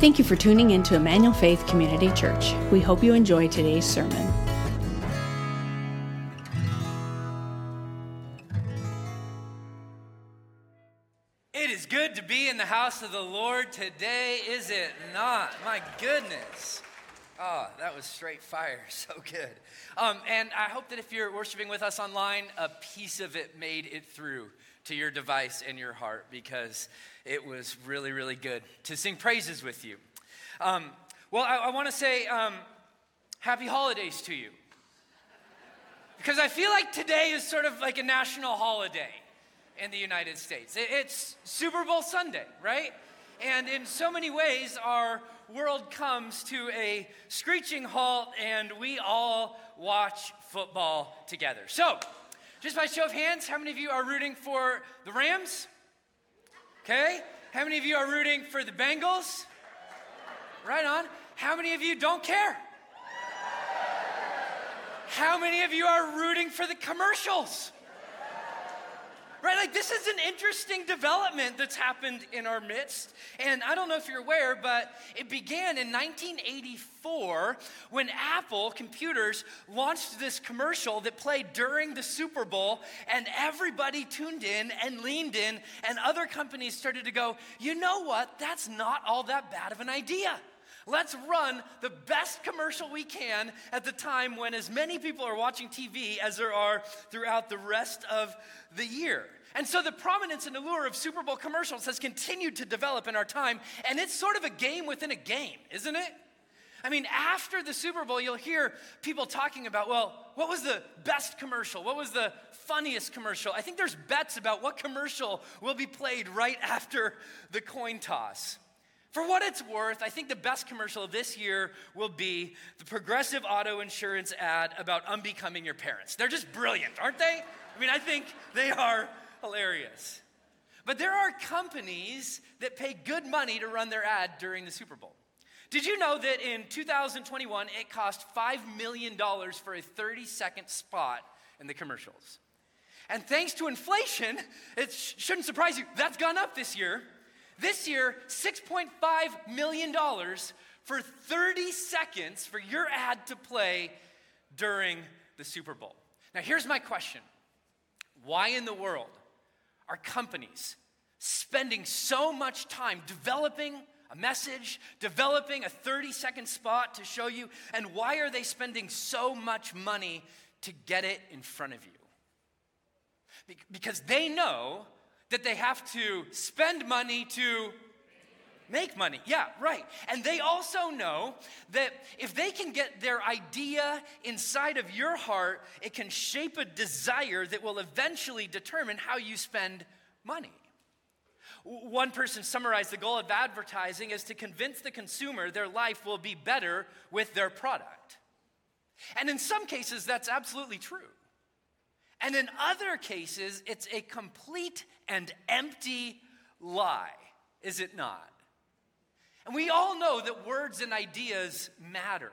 Thank you for tuning in to Emmanuel Faith Community Church. We hope you enjoy today's sermon. It is good to be in the house of the Lord today, is it not? My goodness. Oh, that was straight fire. So good. Um, and I hope that if you're worshiping with us online, a piece of it made it through to your device and your heart because it was really, really good to sing praises with you. Um, well, I, I want to say um, happy holidays to you because I feel like today is sort of like a national holiday in the United States. It's Super Bowl Sunday, right? And in so many ways, our world comes to a screeching halt and we all watch football together. So, just by show of hands, how many of you are rooting for the Rams? Okay. How many of you are rooting for the Bengals? Right on. How many of you don't care? How many of you are rooting for the commercials? Right? Like, this is an interesting development that's happened in our midst. And I don't know if you're aware, but it began in 1984 when Apple Computers launched this commercial that played during the Super Bowl, and everybody tuned in and leaned in, and other companies started to go, you know what? That's not all that bad of an idea. Let's run the best commercial we can at the time when as many people are watching TV as there are throughout the rest of the year. And so the prominence and allure of Super Bowl commercials has continued to develop in our time, and it's sort of a game within a game, isn't it? I mean, after the Super Bowl, you'll hear people talking about, well, what was the best commercial? What was the funniest commercial? I think there's bets about what commercial will be played right after the coin toss. For what it's worth, I think the best commercial of this year will be the Progressive Auto Insurance ad about unbecoming your parents. They're just brilliant, aren't they? I mean, I think they are hilarious. But there are companies that pay good money to run their ad during the Super Bowl. Did you know that in 2021 it cost $5 million for a 30 second spot in the commercials? And thanks to inflation, it sh- shouldn't surprise you, that's gone up this year. This year, $6.5 million for 30 seconds for your ad to play during the Super Bowl. Now, here's my question Why in the world are companies spending so much time developing a message, developing a 30 second spot to show you, and why are they spending so much money to get it in front of you? Because they know that they have to spend money to make money. Yeah, right. And they also know that if they can get their idea inside of your heart, it can shape a desire that will eventually determine how you spend money. One person summarized the goal of advertising is to convince the consumer their life will be better with their product. And in some cases, that's absolutely true. And in other cases, it's a complete and empty lie, is it not? And we all know that words and ideas matter.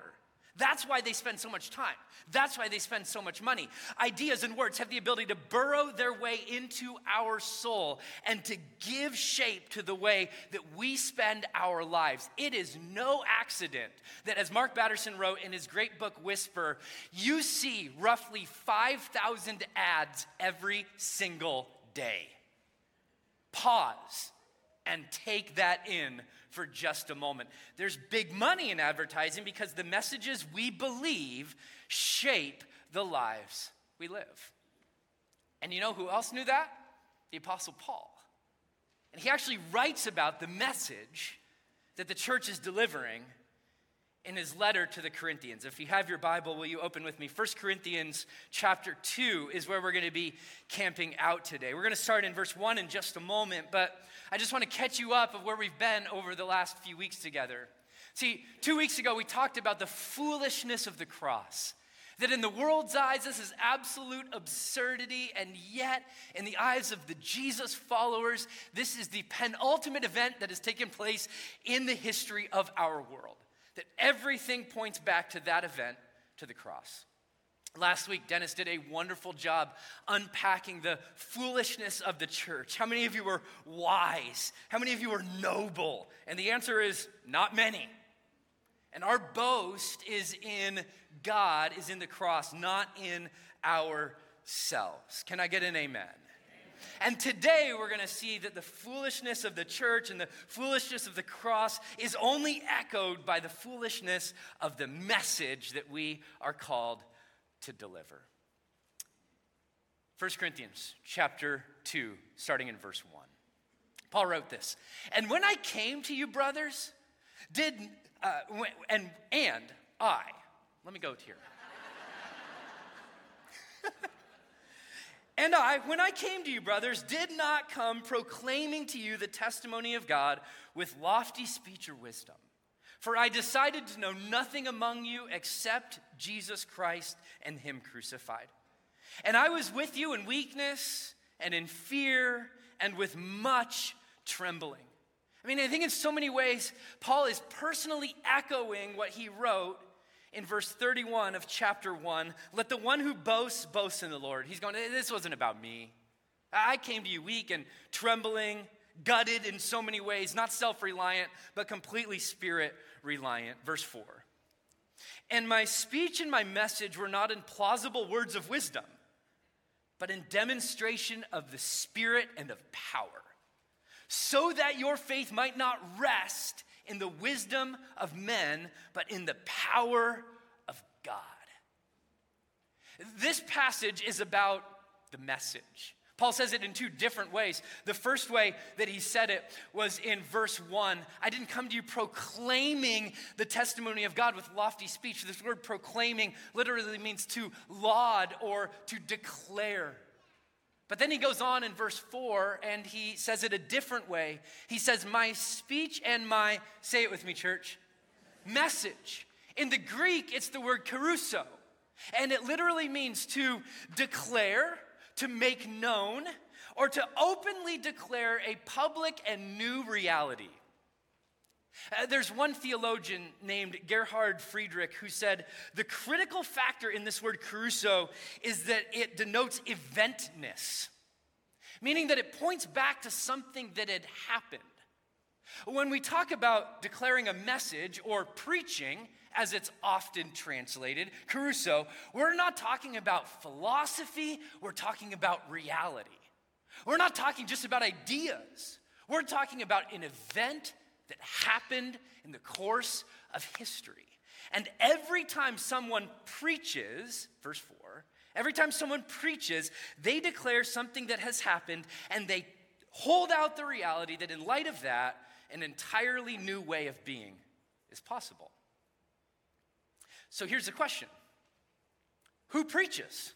That's why they spend so much time. That's why they spend so much money. Ideas and words have the ability to burrow their way into our soul and to give shape to the way that we spend our lives. It is no accident that, as Mark Batterson wrote in his great book, Whisper, you see roughly 5,000 ads every single day. Pause and take that in for just a moment. There's big money in advertising because the messages we believe shape the lives we live. And you know who else knew that? The Apostle Paul. And he actually writes about the message that the church is delivering in his letter to the Corinthians. If you have your Bible, will you open with me? 1 Corinthians chapter 2 is where we're going to be camping out today. We're going to start in verse 1 in just a moment, but I just want to catch you up of where we've been over the last few weeks together. See, two weeks ago, we talked about the foolishness of the cross. That in the world's eyes, this is absolute absurdity, and yet, in the eyes of the Jesus followers, this is the penultimate event that has taken place in the history of our world that everything points back to that event, to the cross. Last week, Dennis did a wonderful job unpacking the foolishness of the church. How many of you were wise? How many of you were noble? And the answer is not many. And our boast is in God, is in the cross, not in ourselves. Can I get an amen? And today we're going to see that the foolishness of the church and the foolishness of the cross is only echoed by the foolishness of the message that we are called to deliver. 1 Corinthians chapter 2, starting in verse 1. Paul wrote this And when I came to you, brothers, did, uh, and, and I, let me go here. and I, when I came to you, brothers, did not come proclaiming to you the testimony of God with lofty speech or wisdom. For I decided to know nothing among you except Jesus Christ and Him crucified. And I was with you in weakness and in fear and with much trembling. I mean, I think in so many ways, Paul is personally echoing what he wrote in verse 31 of chapter 1. Let the one who boasts boast in the Lord. He's going, This wasn't about me. I came to you weak and trembling, gutted in so many ways, not self reliant, but completely spirit reliant. Verse 4. And my speech and my message were not in plausible words of wisdom, but in demonstration of the Spirit and of power, so that your faith might not rest in the wisdom of men, but in the power of God. This passage is about the message. Paul says it in two different ways. The first way that he said it was in verse 1 I didn't come to you proclaiming the testimony of God with lofty speech. This word proclaiming literally means to laud or to declare. But then he goes on in verse 4 and he says it a different way. He says, My speech and my, say it with me, church, message. In the Greek, it's the word kerusso, and it literally means to declare to make known, or to openly declare a public and new reality. Uh, there's one theologian named Gerhard Friedrich who said the critical factor in this word kerusso is that it denotes eventness, meaning that it points back to something that had happened. When we talk about declaring a message or preaching, as it's often translated, kerusso, we're not talking about philosophy, we're talking about reality. We're not talking just about ideas, we're talking about an event that happened in the course of history. And every time someone preaches, verse 4, every time someone preaches, they declare something that has happened and they hold out the reality that in light of that, an entirely new way of being is possible. So here's the question Who preaches?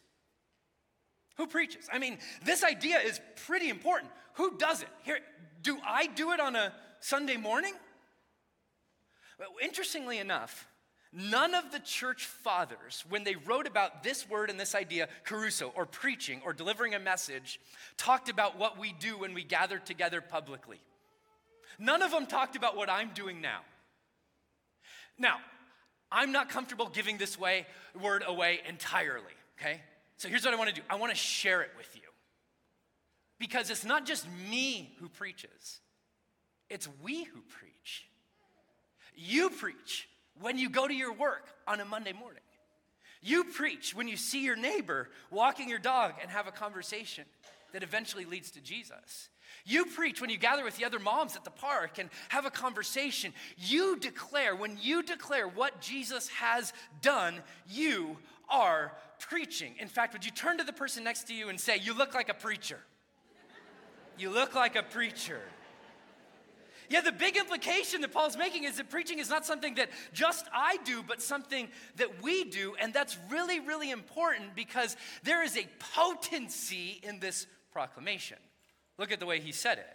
Who preaches? I mean, this idea is pretty important. Who does it? Here, do I do it on a Sunday morning? Interestingly enough, none of the church fathers, when they wrote about this word and this idea, kerusso, or preaching, or delivering a message, talked about what we do when we gather together publicly. None of them talked about what I'm doing now. Now, I'm not comfortable giving this way, word away entirely, okay? So here's what I want to do I want to share it with you. Because it's not just me who preaches, it's we who preach. You preach when you go to your work on a Monday morning. You preach when you see your neighbor walking your dog and have a conversation that eventually leads to Jesus. You preach when you gather with the other moms at the park and have a conversation. You declare, when you declare what Jesus has done, you are preaching. In fact, would you turn to the person next to you and say, You look like a preacher? You look like a preacher. Yeah, the big implication that Paul's making is that preaching is not something that just I do, but something that we do. And that's really, really important because there is a potency in this proclamation. Look at the way he said it.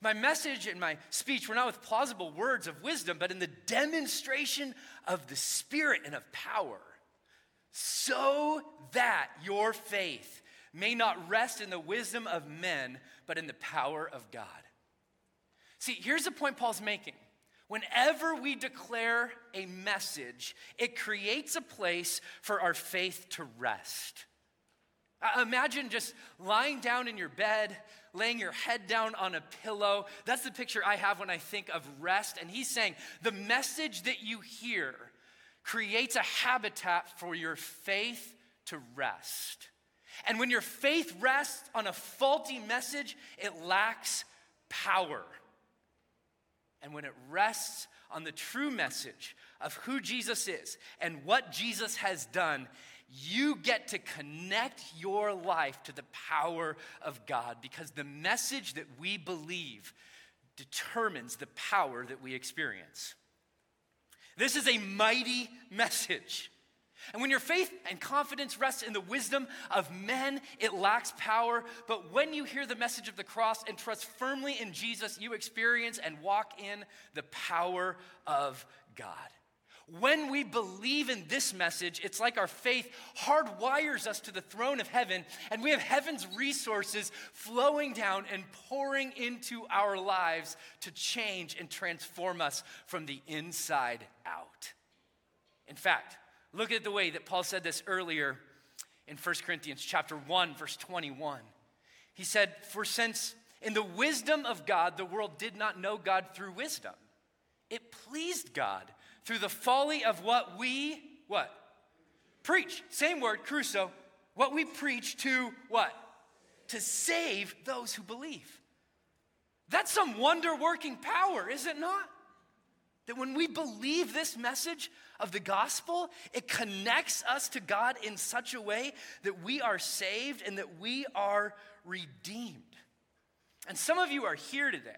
My message and my speech were not with plausible words of wisdom, but in the demonstration of the Spirit and of power, so that your faith may not rest in the wisdom of men, but in the power of God. See, here's the point Paul's making. Whenever we declare a message, it creates a place for our faith to rest. Uh, imagine just lying down in your bed, laying your head down on a pillow. That's the picture I have when I think of rest. And he's saying the message that you hear creates a habitat for your faith to rest. And when your faith rests on a faulty message, it lacks power. And when it rests on the true message of who Jesus is and what Jesus has done, you get to connect your life to the power of God because the message that we believe determines the power that we experience. This is a mighty message. And when your faith and confidence rests in the wisdom of men, it lacks power. But when you hear the message of the cross and trust firmly in Jesus, you experience and walk in the power of God. When we believe in this message, it's like our faith hardwires us to the throne of heaven, and we have heaven's resources flowing down and pouring into our lives to change and transform us from the inside out. In fact, Look at the way that Paul said this earlier in 1 Corinthians chapter 1 verse 21. He said, "For since in the wisdom of God the world did not know God through wisdom, it pleased God through the folly of what we what? Preach. Same word, kerusso. What we preach to what? To save those who believe. That's some wonder working power, is it not? That when we believe this message of the gospel, it connects us to God in such a way that we are saved and that we are redeemed. And some of you are here today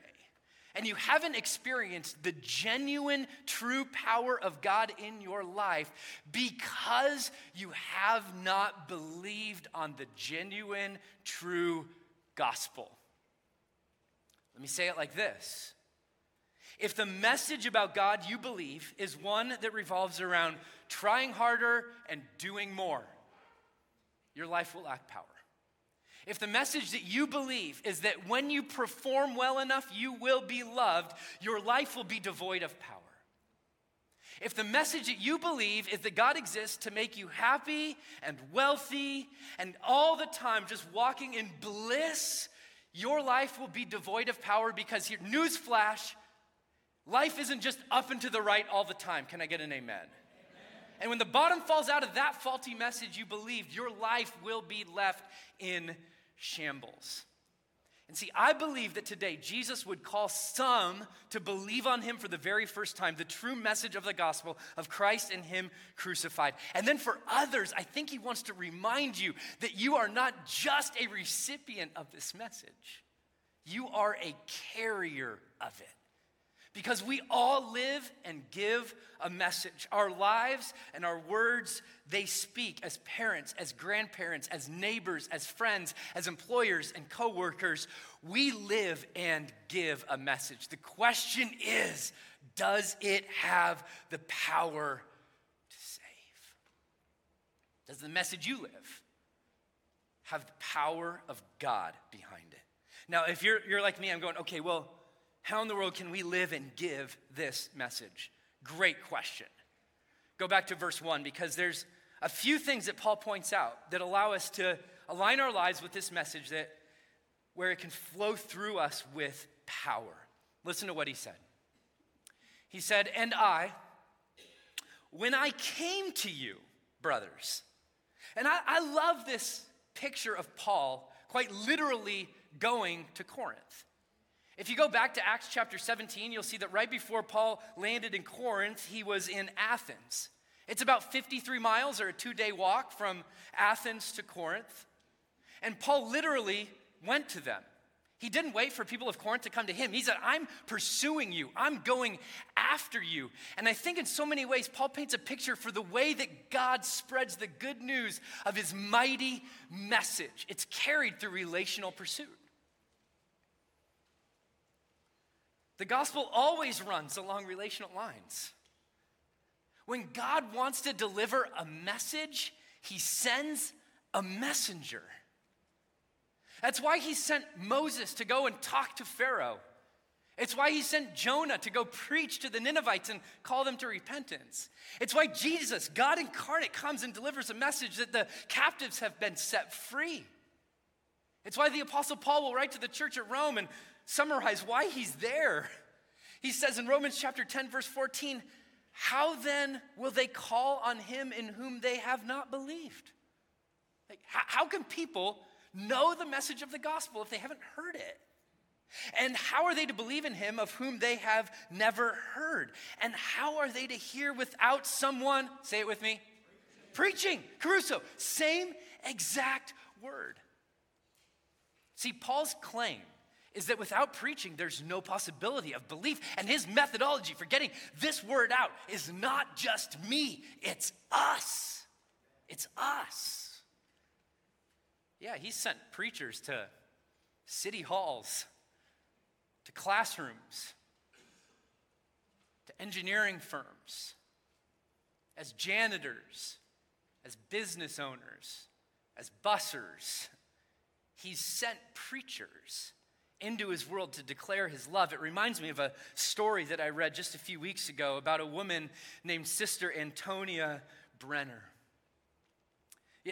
and you haven't experienced the genuine, true power of God in your life because you have not believed on the genuine, true gospel. Let me say it like this if the message about God you believe is one that revolves around trying harder and doing more, your life will lack power. If the message that you believe is that when you perform well enough, you will be loved, your life will be devoid of power. If the message that you believe is that God exists to make you happy and wealthy and all the time just walking in bliss, your life will be devoid of power because here, newsflash, Life isn't just up and to the right all the time. Can I get an amen? And when the bottom falls out of that faulty message you believed, your life will be left in shambles. And see, I believe that today Jesus would call some to believe on him for the very first time, the true message of the gospel of Christ and him crucified. And then for others, I think he wants to remind you that you are not just a recipient of this message, you are a carrier of it. Because we all live and give a message. Our lives and our words, they speak as parents, as grandparents, as neighbors, as friends, as employers and coworkers. We live and give a message. The question is does it have the power to save? Does the message you live have the power of God behind it? Now, if you're, you're like me, I'm going, okay, well, how in the world can we live and give this message? Great question. Go back to verse 1 because there's a few things that Paul points out that allow us to align our lives with this message that where it can flow through us with power. Listen to what he said. He said, "And I when I came to you, brothers." And I, I love this picture of Paul quite literally going to Corinth. If you go back to Acts chapter 17, you'll see that right before Paul landed in Corinth, he was in Athens. It's about 53 miles or a two day walk from Athens to Corinth. And Paul literally went to them. He didn't wait for people of Corinth to come to him. He said, I'm pursuing you, I'm going after you. And I think in so many ways, Paul paints a picture for the way that God spreads the good news of his mighty message. It's carried through relational pursuit. The gospel always runs along relational lines. When God wants to deliver a message, he sends a messenger. That's why he sent Moses to go and talk to Pharaoh. It's why he sent Jonah to go preach to the Ninevites and call them to repentance. It's why Jesus, God incarnate, comes and delivers a message that the captives have been set free. It's why the Apostle Paul will write to the church at Rome and summarize why he's there. He says in Romans chapter 10, verse 14, How then will they call on him in whom they have not believed? Like, how, how can people know the message of the gospel if they haven't heard it? And how are they to believe in him of whom they have never heard? And how are they to hear without someone, say it with me, preaching? Kerusso, same exact word. See, Paul's claim is that without preaching, there's no possibility of belief. And his methodology for getting this word out is not just me, it's us. It's us. Yeah, he sent preachers to city halls to classrooms, to engineering firms, as janitors, as business owners, as bussers. He's sent preachers into his world to declare his love. It reminds me of a story that I read just a few weeks ago about a woman named Sister Antonia Brenner.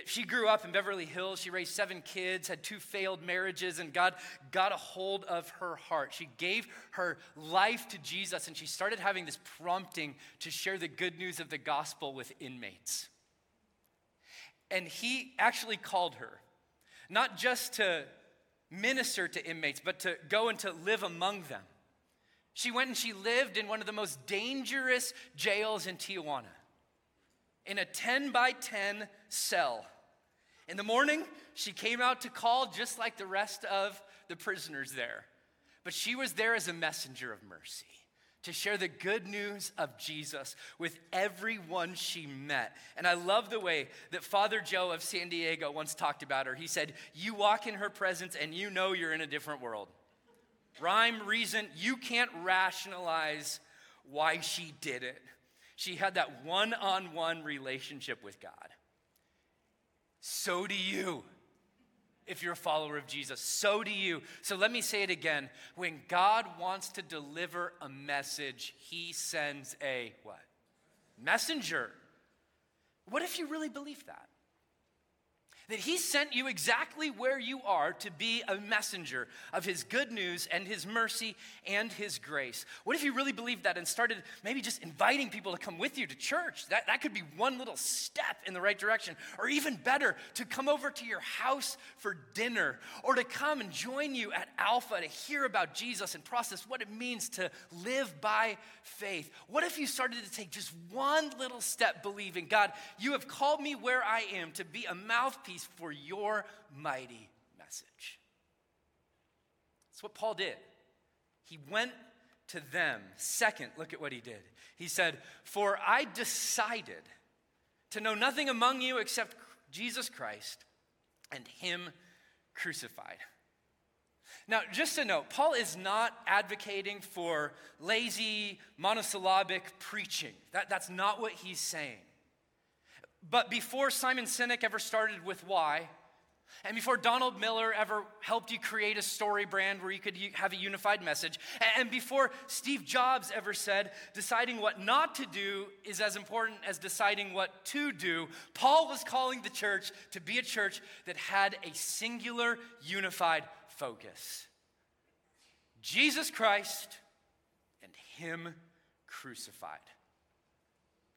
She grew up in Beverly Hills. She raised seven kids, had two failed marriages, and God got a hold of her heart. She gave her life to Jesus, and she started having this prompting to share the good news of the gospel with inmates. And he actually called her, not just to minister to inmates, but to go and to live among them. She went and she lived in one of the most dangerous jails in Tijuana in a 10 by 10 cell. In the morning, she came out to call just like the rest of the prisoners there. But she was there as a messenger of mercy to share the good news of Jesus with everyone she met. And I love the way that Father Joe of San Diego once talked about her. He said, You walk in her presence and you know you're in a different world. Rhyme, reason, you can't rationalize why she did it. She had that one on one relationship with God. So do you if you're a follower of Jesus. So do you. So let me say it again. When God wants to deliver a message, he sends a what? Messenger. What if you really believe that? That He sent you exactly where you are to be a messenger of His good news and His mercy and His grace. What if you really believed that and started maybe just inviting people to come with you to church? That, that could be one little step in the right direction. Or even better, to come over to your house for dinner or to come and join you at Alpha to hear about Jesus and process what it means to live by faith. What if you started to take just one little step believing, God, you have called me where I am to be a mouthpiece for your mighty message. That's what Paul did. He went to them. Second, look at what he did. He said, For I decided to know nothing among you except Jesus Christ and Him crucified. Now, just to note, Paul is not advocating for lazy, monosyllabic preaching. That, that's not what he's saying. But before Simon Sinek ever started with why, and before Donald Miller ever helped you create a story brand where you could have a unified message, and before Steve Jobs ever said, deciding what not to do is as important as deciding what to do, Paul was calling the church to be a church that had a singular, unified focus Jesus Christ and Him crucified.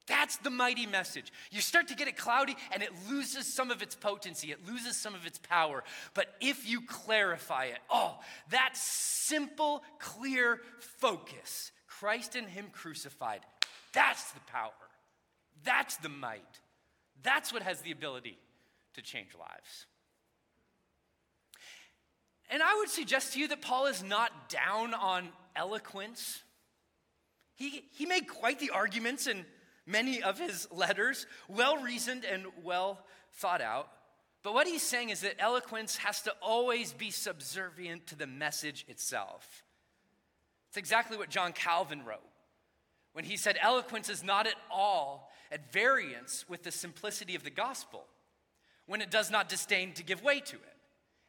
That's the mighty message. You start to get it cloudy and it loses some of its potency, it loses some of its power. But if you clarify it, oh, that simple, clear focus Christ and Him crucified, that's the power. That's the might. That's what has the ability to change lives. And I would suggest to you that Paul is not down on eloquence. He, he made quite the arguments and many of his letters, well reasoned and well thought out. But what he's saying is that eloquence has to always be subservient to the message itself. It's exactly what John Calvin wrote when he said, Eloquence is not at all at variance with the simplicity of the gospel, when it does not disdain to give way to it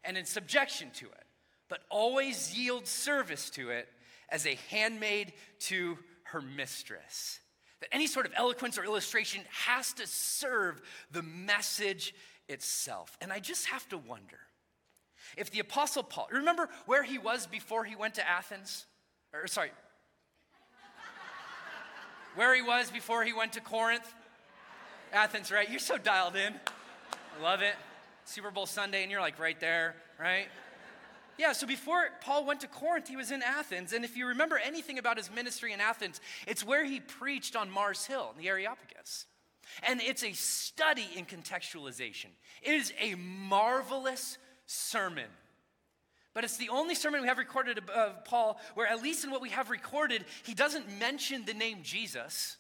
and in subjection to it, but always yields service to it as a handmaid to her mistress. That any sort of eloquence or illustration has to serve the message itself. And I just have to wonder if the Apostle Paul, remember where he was before he went to Athens? Or, sorry, where he was before he went to Corinth? Athens, right? You're so dialed in. I love it. Super Bowl Sunday, and you're like right there, right? Yeah, so before Paul went to Corinth, he was in Athens. And if you remember anything about his ministry in Athens, it's where he preached on Mars Hill in the Areopagus. And it's a study in contextualization. It is a marvelous sermon. But it's the only sermon we have recorded of Paul where, at least in what we have recorded, he doesn't mention the name Jesus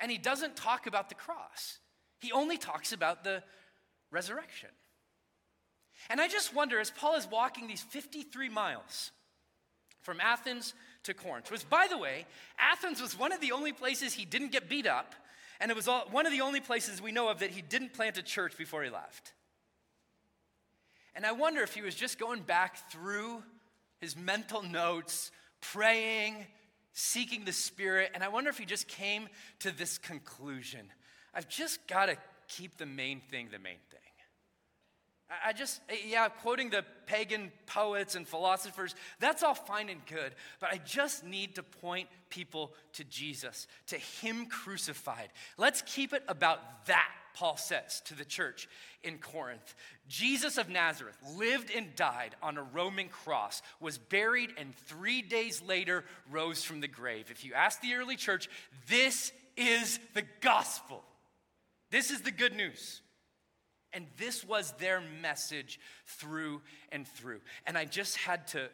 and he doesn't talk about the cross. He only talks about the resurrection. And I just wonder, as Paul is walking these 53 miles from Athens to Corinth, which, by the way, Athens was one of the only places he didn't get beat up, and it was all, one of the only places we know of that he didn't plant a church before he left. And I wonder if he was just going back through his mental notes, praying, seeking the Spirit, and I wonder if he just came to this conclusion I've just got to keep the main thing the main thing. I just, yeah, quoting the pagan poets and philosophers, that's all fine and good, but I just need to point people to Jesus, to Him crucified. Let's keep it about that, Paul says to the church in Corinth. Jesus of Nazareth lived and died on a Roman cross, was buried, and three days later rose from the grave. If you ask the early church, this is the gospel. This is the good news. And this was their message through and through. And I just had to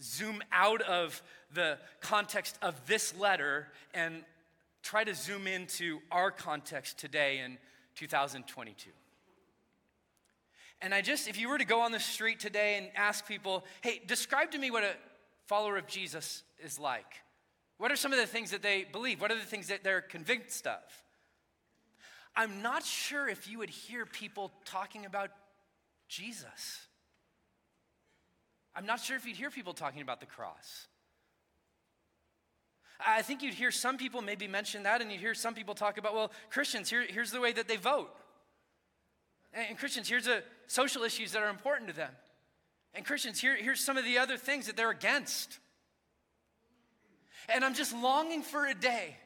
zoom out of the context of this letter and try to zoom into our context today in 2022. And I just, if you were to go on the street today and ask people, hey, describe to me what a follower of Jesus is like. What are some of the things that they believe? What are the things that they're convinced of? I'm not sure if you would hear people talking about Jesus. I'm not sure if you'd hear people talking about the cross. I think you'd hear some people maybe mention that, and you'd hear some people talk about, well, Christians, here, here's the way that they vote. And Christians, here's the social issues that are important to them. And Christians, here, here's some of the other things that they're against. And I'm just longing for a day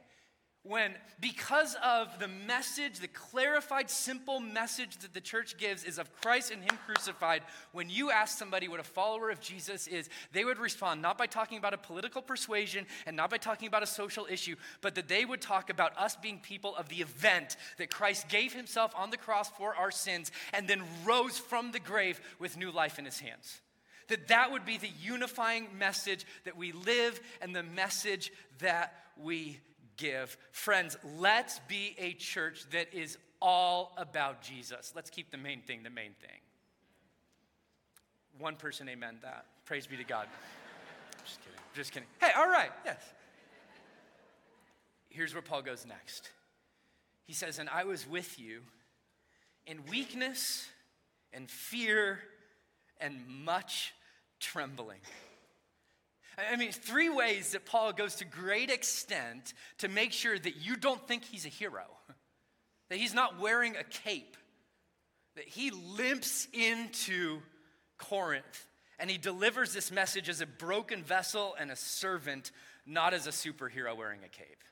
when, because of the message, the clarified, simple message that the church gives is of Christ and Him crucified, when you ask somebody what a follower of Jesus is, they would respond not by talking about a political persuasion and not by talking about a social issue, but that they would talk about us being people of the event that Christ gave Himself on the cross for our sins and then rose from the grave with new life in His hands. That that would be the unifying message that we live and the message that we give. Friends, let's be a church that is all about Jesus. Let's keep the main thing the main thing. One person, amen that. Praise be to God. Just kidding. Just kidding. Hey, all right, yes. Here's where Paul goes next. He says, And I was with you in weakness and fear and much trembling. I mean, three ways that Paul goes to great extent to make sure that you don't think he's a hero, that he's not wearing a cape, that he limps into Corinth and he delivers this message as a broken vessel and a servant, not as a superhero wearing a cape.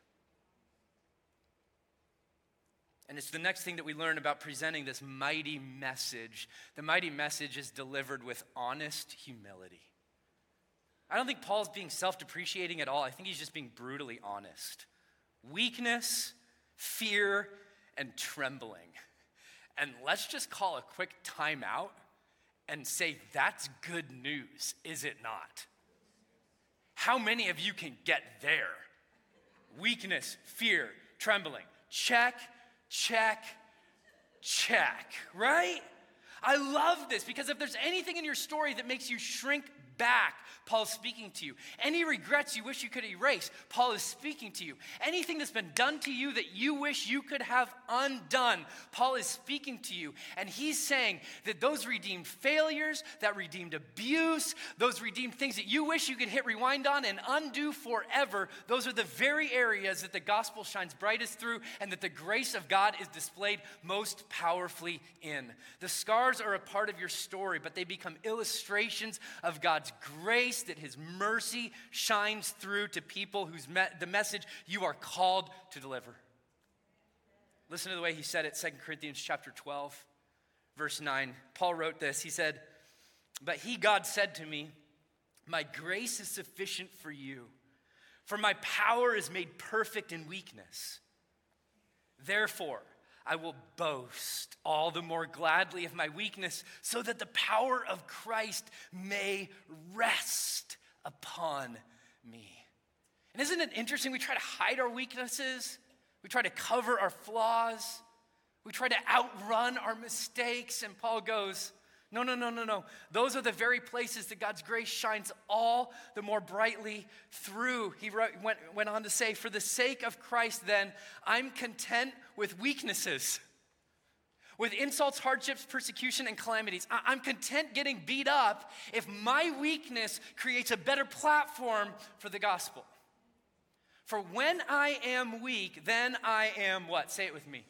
And it's the next thing that we learn about presenting this mighty message. The mighty message is delivered with honest humility. I don't think Paul's being self depreciating at all. I think he's just being brutally honest. Weakness, fear, and trembling. And let's just call a quick timeout and say, that's good news, is it not? How many of you can get there? Weakness, fear, trembling. Check, check, check, right? I love this because if there's anything in your story that makes you shrink back, Paul's speaking to you. Any regrets you wish you could erase, Paul is speaking to you. Anything that's been done to you that you wish you could have undone, Paul is speaking to you. And he's saying that those redeemed failures, that redeemed abuse, those redeemed things that you wish you could hit rewind on and undo forever, those are the very areas that the gospel shines brightest through and that the grace of God is displayed most powerfully in. The scars are a part of your story, but they become illustrations of God's grace, that His mercy shines through to people whose me- the message you are called to deliver. Listen to the way he said it, 2 Corinthians chapter 12, verse 9. Paul wrote this. He said, But he, God, said to me, My grace is sufficient for you, for my power is made perfect in weakness. Therefore, I will boast all the more gladly of my weakness, so that the power of Christ may rest upon me. And isn't it interesting? We try to hide our weaknesses, we try to cover our flaws, we try to outrun our mistakes. And Paul goes, no, no, no, no, no. Those are the very places that God's grace shines all the more brightly through. He went, went on to say, For the sake of Christ, then, I'm content with weaknesses, with insults, hardships, persecution, and calamities. I- I'm content getting beat up if my weakness creates a better platform for the gospel. For when I am weak, then I am what? Say it with me.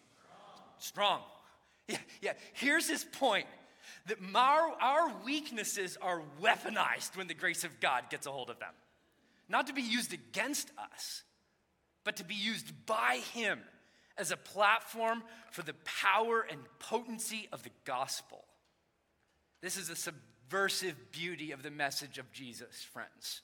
Strong. Strong. Yeah, yeah. Here's his point that our, our weaknesses are weaponized when the grace of God gets a hold of them. Not to be used against us, but to be used by Him as a platform for the power and potency of the gospel. This is the subversive beauty of the message of Jesus, friends.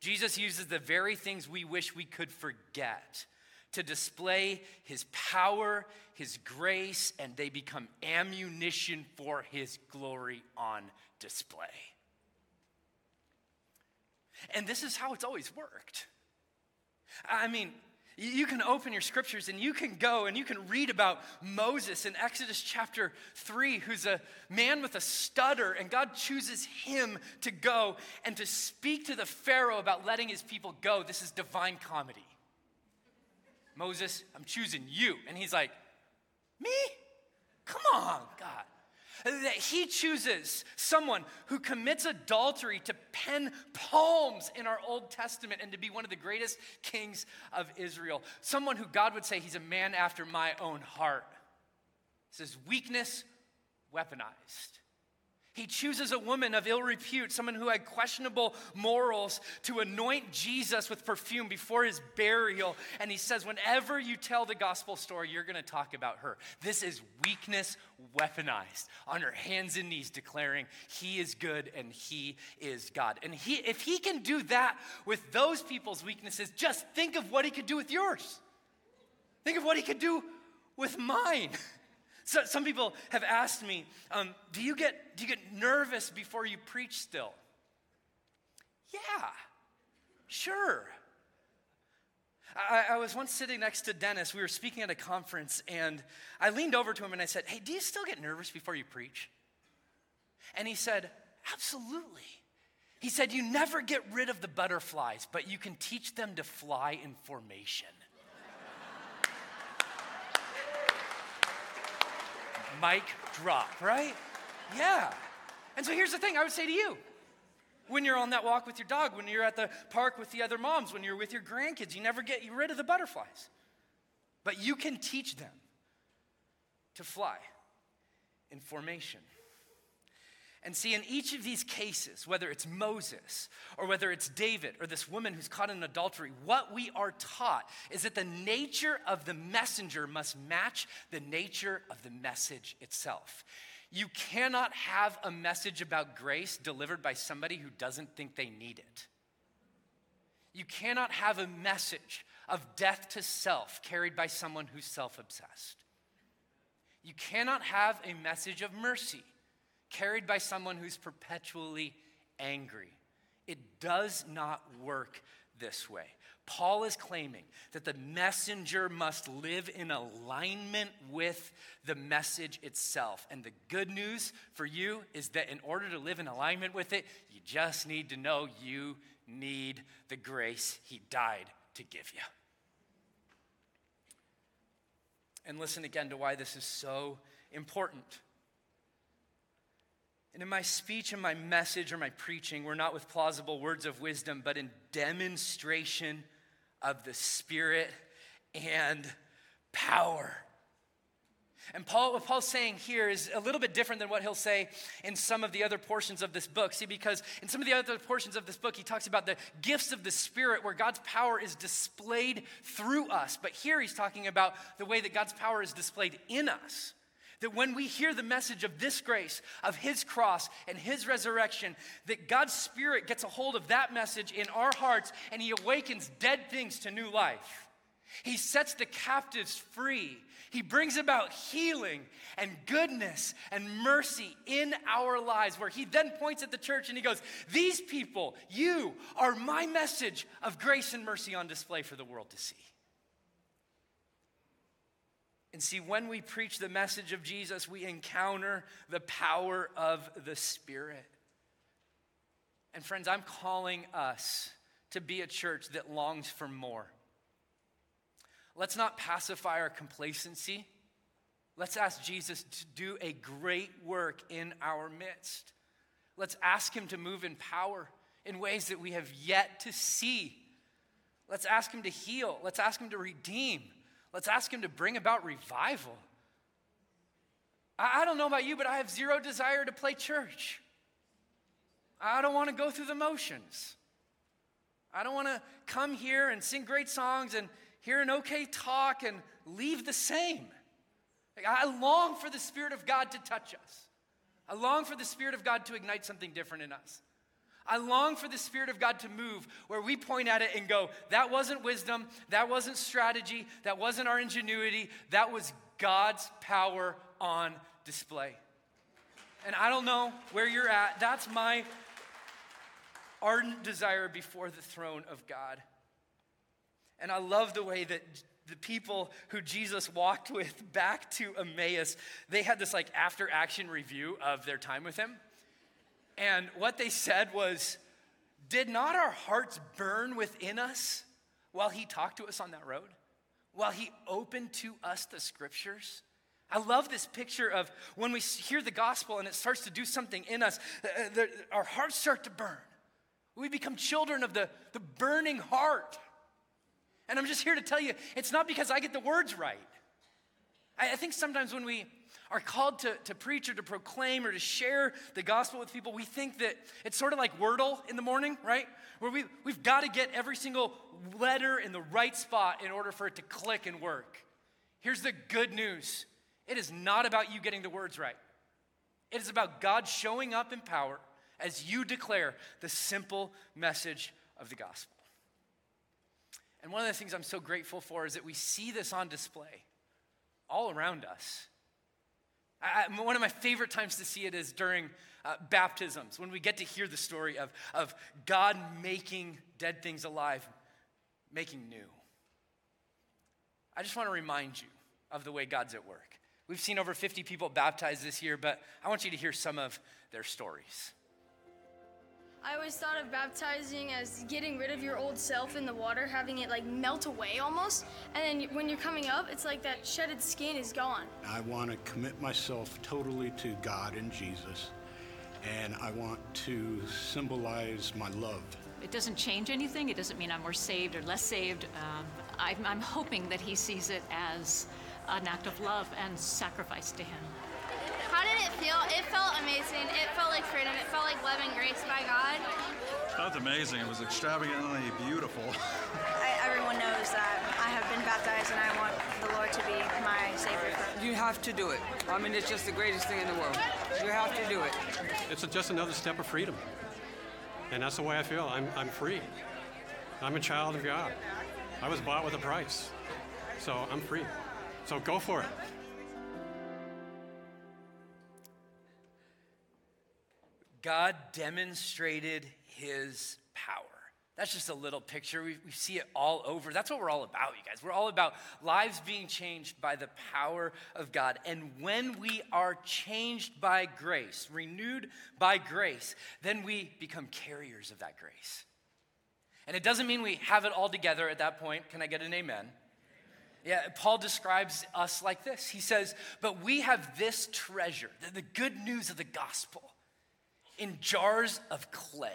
Jesus uses the very things we wish we could forget to display his power, his grace, and they become ammunition for his glory on display. And this is how it's always worked. I mean, you can open your scriptures and you can go and you can read about Moses in Exodus chapter 3, who's a man with a stutter, and God chooses him to go and to speak to the Pharaoh about letting his people go. This is divine comedy. Moses, I'm choosing you. And he's like, Me? Come on, God. That he chooses someone who commits adultery to pen poems in our Old Testament and to be one of the greatest kings of Israel. Someone who God would say he's a man after my own heart. Says weakness weaponized. He chooses a woman of ill repute, someone who had questionable morals, to anoint Jesus with perfume before his burial. And he says, Whenever you tell the gospel story, you're going to talk about her. This is weakness weaponized, on her hands and knees, declaring, He is good and He is God. And he, if He can do that with those people's weaknesses, just think of what He could do with yours. Think of what He could do with mine. So, some people have asked me, um, do, you get, do you get nervous before you preach still? Yeah, sure. I, I, was once sitting next to Dennis. We were speaking at a conference, and I leaned over to him and I said, Hey, do you still get nervous before you preach? And he said, Absolutely. He said, You never get rid of the butterflies, but you can teach them to fly in formation. Mic drop, right? Yeah. And so here's the thing I would say to you when you're on that walk with your dog, when you're at the park with the other moms, when you're with your grandkids, you never get rid of the butterflies. But you can teach them to fly in formation. And see, in each of these cases, whether it's Moses or whether it's David or this woman who's caught in adultery, what we are taught is that the nature of the messenger must match the nature of the message itself. You cannot have a message about grace delivered by somebody who doesn't think they need it. You cannot have a message of death to self carried by someone who's self obsessed. You cannot have a message of mercy carried by someone who's perpetually angry. It does not work this way. Paul is claiming that the messenger must live in alignment with the message itself. And the good news for you is that in order to live in alignment with it, you just need to know you need the grace he died to give you. And listen again to why this is so important. And in my speech and my message or my preaching, we're not with plausible words of wisdom, but in demonstration of the Spirit and power. And Paul, what Paul's saying here is a little bit different than what he'll say in some of the other portions of this book. See, because in some of the other portions of this book, he talks about the gifts of the Spirit where God's power is displayed through us. But here he's talking about the way that God's power is displayed in us. That when we hear the message of this grace, of His cross and His resurrection, that God's Spirit gets a hold of that message in our hearts and He awakens dead things to new life. He sets the captives free. He brings about healing and goodness and mercy in our lives, where He then points at the church and He goes, These people, you are my message of grace and mercy on display for the world to see. And see, when we preach the message of Jesus, we encounter the power of the Spirit. And friends, I'm calling us to be a church that longs for more. Let's not pacify our complacency. Let's ask Jesus to do a great work in our midst. Let's ask Him to move in power in ways that we have yet to see. Let's ask Him to heal. Let's ask Him to redeem. Let's ask Him to bring about revival. I, I don't know about you, but I have zero desire to play church. I don't want to go through the motions. I don't want to come here and sing great songs and hear an okay talk and leave the same. I long for the Spirit of God to touch us. I long for the Spirit of God to ignite something different in us. I long for the Spirit of God to move where we point at it and go, that wasn't wisdom, that wasn't strategy, that wasn't our ingenuity, that was God's power on display. And I don't know where you're at. That's my ardent desire before the throne of God. And I love the way that the people who Jesus walked with back to Emmaus, they had this like after action review of their time with him. And what they said was, Did not our hearts burn within us while he talked to us on that road? While he opened to us the scriptures? I love this picture of when we hear the gospel and it starts to do something in us, uh, uh, our hearts start to burn. We become children of the, the burning heart. And I'm just here to tell you, it's not because I get the words right. I, I think sometimes when we are called to, to preach or to proclaim or to share the gospel with people, we think that it's sort of like Wordle in the morning, right? Where we, we've got to get every single letter in the right spot in order for it to click and work. Here's the good news it is not about you getting the words right, it is about God showing up in power as you declare the simple message of the gospel. And one of the things I'm so grateful for is that we see this on display all around us. I, one of my favorite times to see it is during uh, baptisms, when we get to hear the story of, of God making dead things alive, making new. I just want to remind you of the way God's at work. We've seen over 50 people baptized this year, but I want you to hear some of their stories. I always thought of baptizing as getting rid of your old self in the water, having it like melt away almost. And then when you're coming up, it's like that shedded skin is gone. I want to commit myself totally to God and Jesus, and I want to symbolize my love. It doesn't change anything. It doesn't mean I'm more saved or less saved. Um, I'm, I'm hoping that he sees it as an act of love and sacrifice to him. How did it feel? It felt amazing. It felt like freedom. It felt like love and grace by God. It felt amazing. It was extravagantly beautiful. I, everyone knows that I have been baptized and I want the Lord to be my Savior. You have to do it. I mean, it's just the greatest thing in the world. You have to do it. It's a, just another step of freedom. And that's the way I feel. I'm, I'm free. I'm a child of God. I was bought with a price. So I'm free. So go for it. God demonstrated his power. That's just a little picture. We, we see it all over. That's what we're all about, you guys. We're all about lives being changed by the power of God. And when we are changed by grace, renewed by grace, then we become carriers of that grace. And it doesn't mean we have it all together at that point. Can I get an amen? Yeah, Paul describes us like this. He says, But we have this treasure, the good news of the gospel, in jars of clay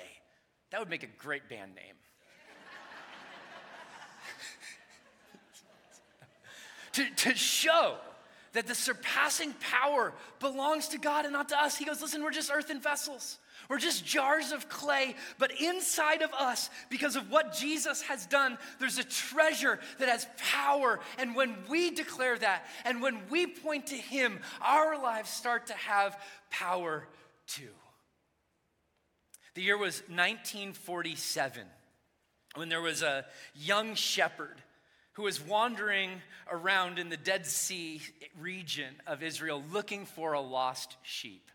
that would make a great band name. to, to show that the surpassing power belongs to God and not to us. He goes, Listen, we're just earthen vessels. We're just jars of clay, but inside of us, because of what Jesus has done, there's a treasure that has power. And when we declare that, and when we point to Him, our lives start to have power too. The year was 1947 when there was a young shepherd who was wandering around in the Dead Sea region of Israel looking for a lost sheep.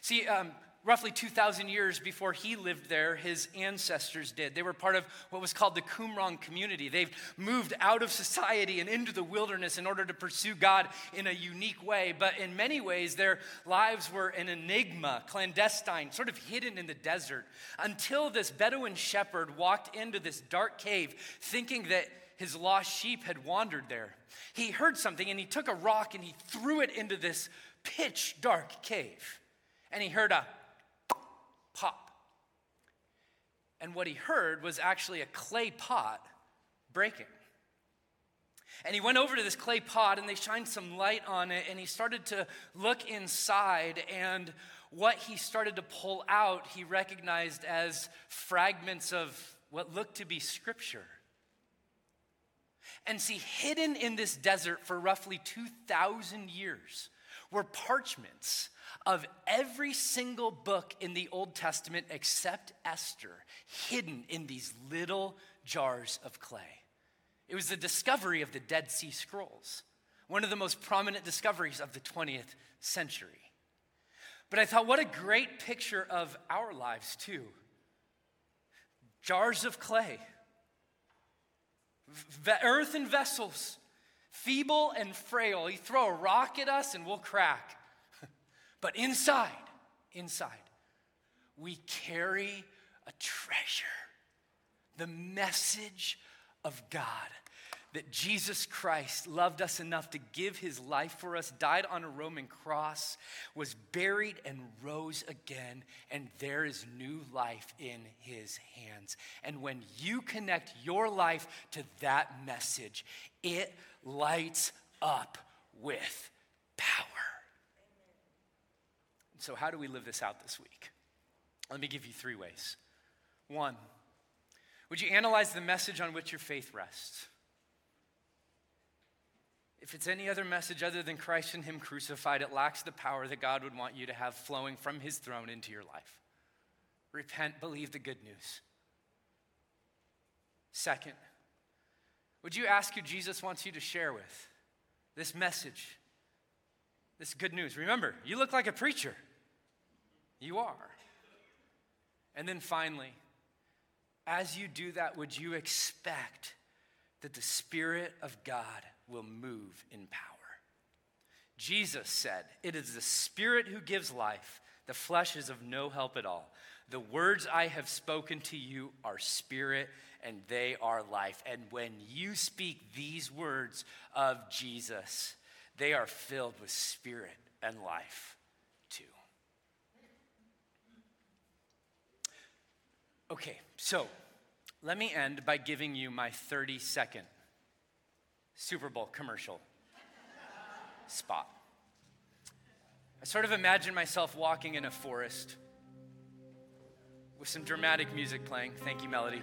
See, um, roughly 2,000 years before he lived there, his ancestors did. They were part of what was called the Qumran community. They've moved out of society and into the wilderness in order to pursue God in a unique way. But in many ways, their lives were an enigma, clandestine, sort of hidden in the desert, until this Bedouin shepherd walked into this dark cave thinking that his lost sheep had wandered there. He heard something and he took a rock and he threw it into this pitch dark cave. And he heard a pop. And what he heard was actually a clay pot breaking. And he went over to this clay pot and they shined some light on it and he started to look inside. And what he started to pull out, he recognized as fragments of what looked to be scripture. And see, hidden in this desert for roughly 2,000 years were parchments of every single book in the Old Testament except Esther, hidden in these little jars of clay. It was the discovery of the Dead Sea Scrolls, one of the most prominent discoveries of the 20th century. But I thought, what a great picture of our lives, too. Jars of clay, earthen vessels, feeble and frail. You throw a rock at us and we'll crack. But inside, inside, we carry a treasure the message of God that Jesus Christ loved us enough to give his life for us, died on a Roman cross, was buried and rose again, and there is new life in his hands. And when you connect your life to that message, it lights up with power. So, how do we live this out this week? Let me give you three ways. One, would you analyze the message on which your faith rests? If it's any other message other than Christ and Him crucified, it lacks the power that God would want you to have flowing from His throne into your life. Repent, believe the good news. Second, would you ask who Jesus wants you to share with this message, this good news? Remember, you look like a preacher. You are. And then finally, as you do that, would you expect that the Spirit of God will move in power? Jesus said, It is the Spirit who gives life, the flesh is of no help at all. The words I have spoken to you are spirit and they are life. And when you speak these words of Jesus, they are filled with spirit and life. Okay, so let me end by giving you my 30 second Super Bowl commercial spot. I sort of imagine myself walking in a forest with some dramatic music playing. Thank you, Melody.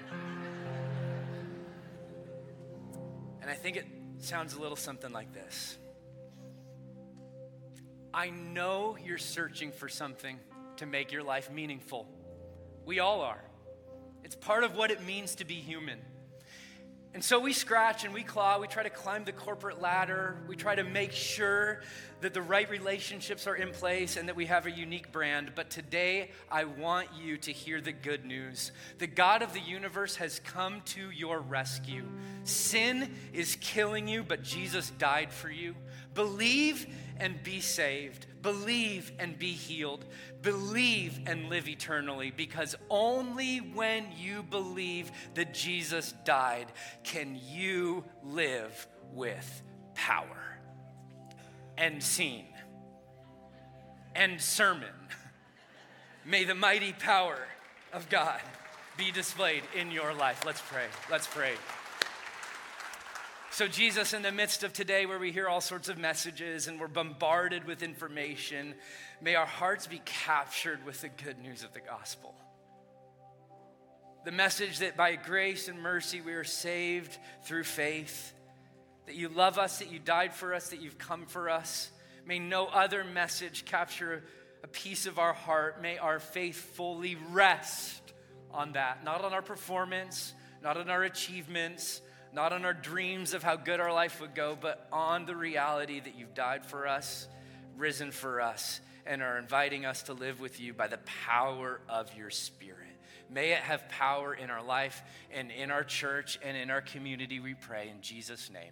And I think it sounds a little something like this I know you're searching for something to make your life meaningful. We all are. It's part of what it means to be human. And so we scratch and we claw, we try to climb the corporate ladder, we try to make sure that the right relationships are in place and that we have a unique brand. But today, I want you to hear the good news. The God of the universe has come to your rescue. Sin is killing you, but Jesus died for you. Believe and be saved. Believe and be healed. Believe and live eternally because only when you believe that Jesus died can you live with power and seen and sermon. May the mighty power of God be displayed in your life. Let's pray. Let's pray. So, Jesus, in the midst of today where we hear all sorts of messages and we're bombarded with information, may our hearts be captured with the good news of the gospel. The message that by grace and mercy we are saved through faith, that you love us, that you died for us, that you've come for us. May no other message capture a piece of our heart. May our faith fully rest on that, not on our performance, not on our achievements not on our dreams of how good our life would go, but on the reality that you've died for us, risen for us, and are inviting us to live with you by the power of your Spirit. May it have power in our life and in our church and in our community, we pray. In Jesus' name,